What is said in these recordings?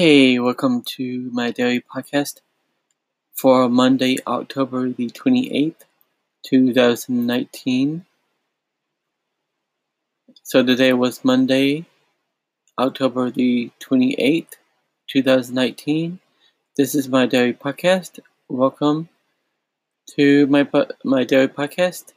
Hey, welcome to my daily podcast for Monday, October the 28th, 2019. So today was Monday, October the 28th, 2019. This is my daily podcast. Welcome to my my daily podcast.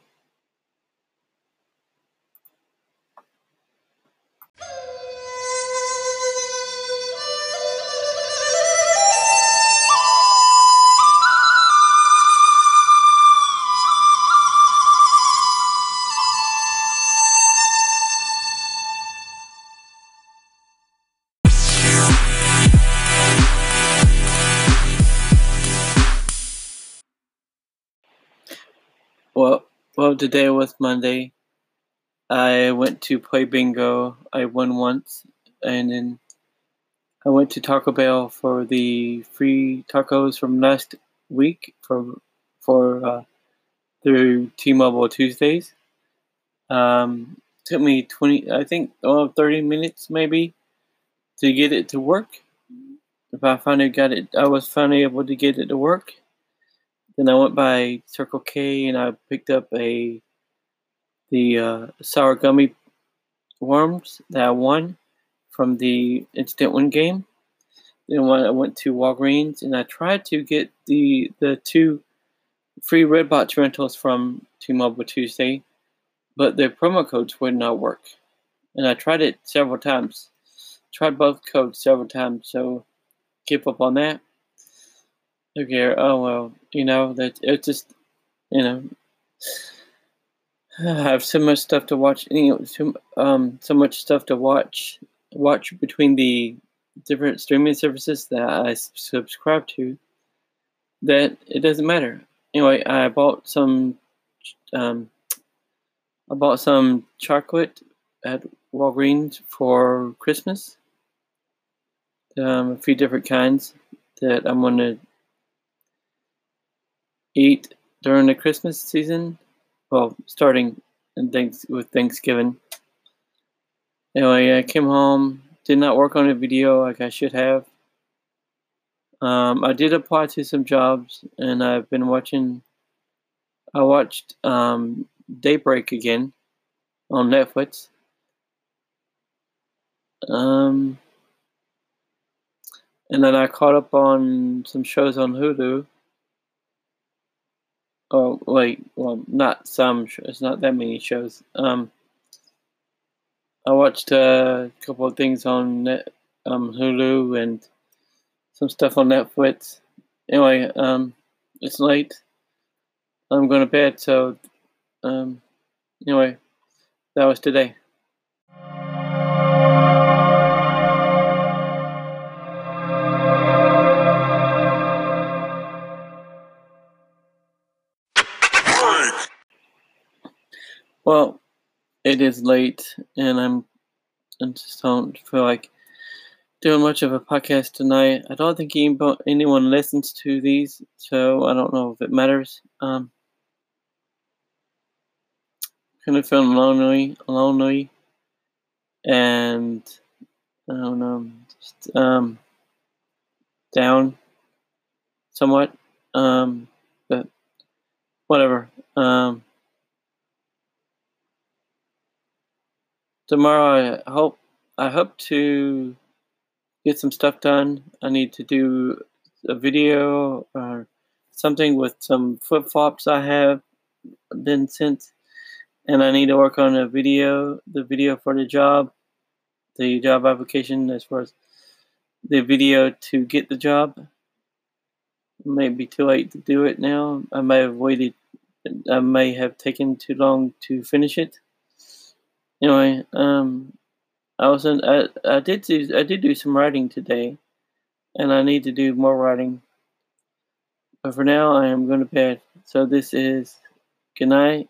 Well, today was Monday. I went to play bingo. I won once, and then I went to Taco Bell for the free tacos from last week for for uh, through T-Mobile Tuesdays. Um, took me twenty, I think, oh, 30 minutes maybe to get it to work. If I finally got it, I was finally able to get it to work. Then I went by Circle K and I picked up a the uh, sour gummy worms that I won from the instant win game. Then when I went to Walgreens and I tried to get the the two free Redbox rentals from T-Mobile Tuesday, but the promo codes would not work. And I tried it several times. Tried both codes several times, so give up on that. Okay, oh well, you know that it's just you know I have so much stuff to watch. You know, so, um, so much stuff to watch. Watch between the different streaming services that I subscribe to. That it doesn't matter. Anyway, I bought some. Um, I bought some chocolate at Walgreens for Christmas. Um, a few different kinds that I'm gonna eat during the Christmas season. Well, starting and thanks with Thanksgiving. Anyway, I came home, did not work on a video like I should have. Um, I did apply to some jobs, and I've been watching. I watched um, Daybreak again on Netflix. Um, and then I caught up on some shows on Hulu. Oh wait, well, not some. It's not that many shows. Um, I watched a couple of things on Net, um, Hulu and some stuff on Netflix. Anyway, um, it's late. I'm going to bed, so um, anyway, that was today. Well, it is late, and I'm I just don't feel like doing much of a podcast tonight. I don't think anyone listens to these, so I don't know if it matters. Um, kind of feeling lonely, lonely, and I don't know, just um, down somewhat. Um, but whatever. Um, tomorrow I hope I hope to get some stuff done. I need to do a video or something with some flip flops I have been sent, and I need to work on a video, the video for the job, the job application as far as the video to get the job. It may be too late to do it now. I may have waited. I may have taken too long to finish it anyway, um, I was in, I, I did do I did do some writing today, and I need to do more writing. But for now, I am going to bed. So this is good night,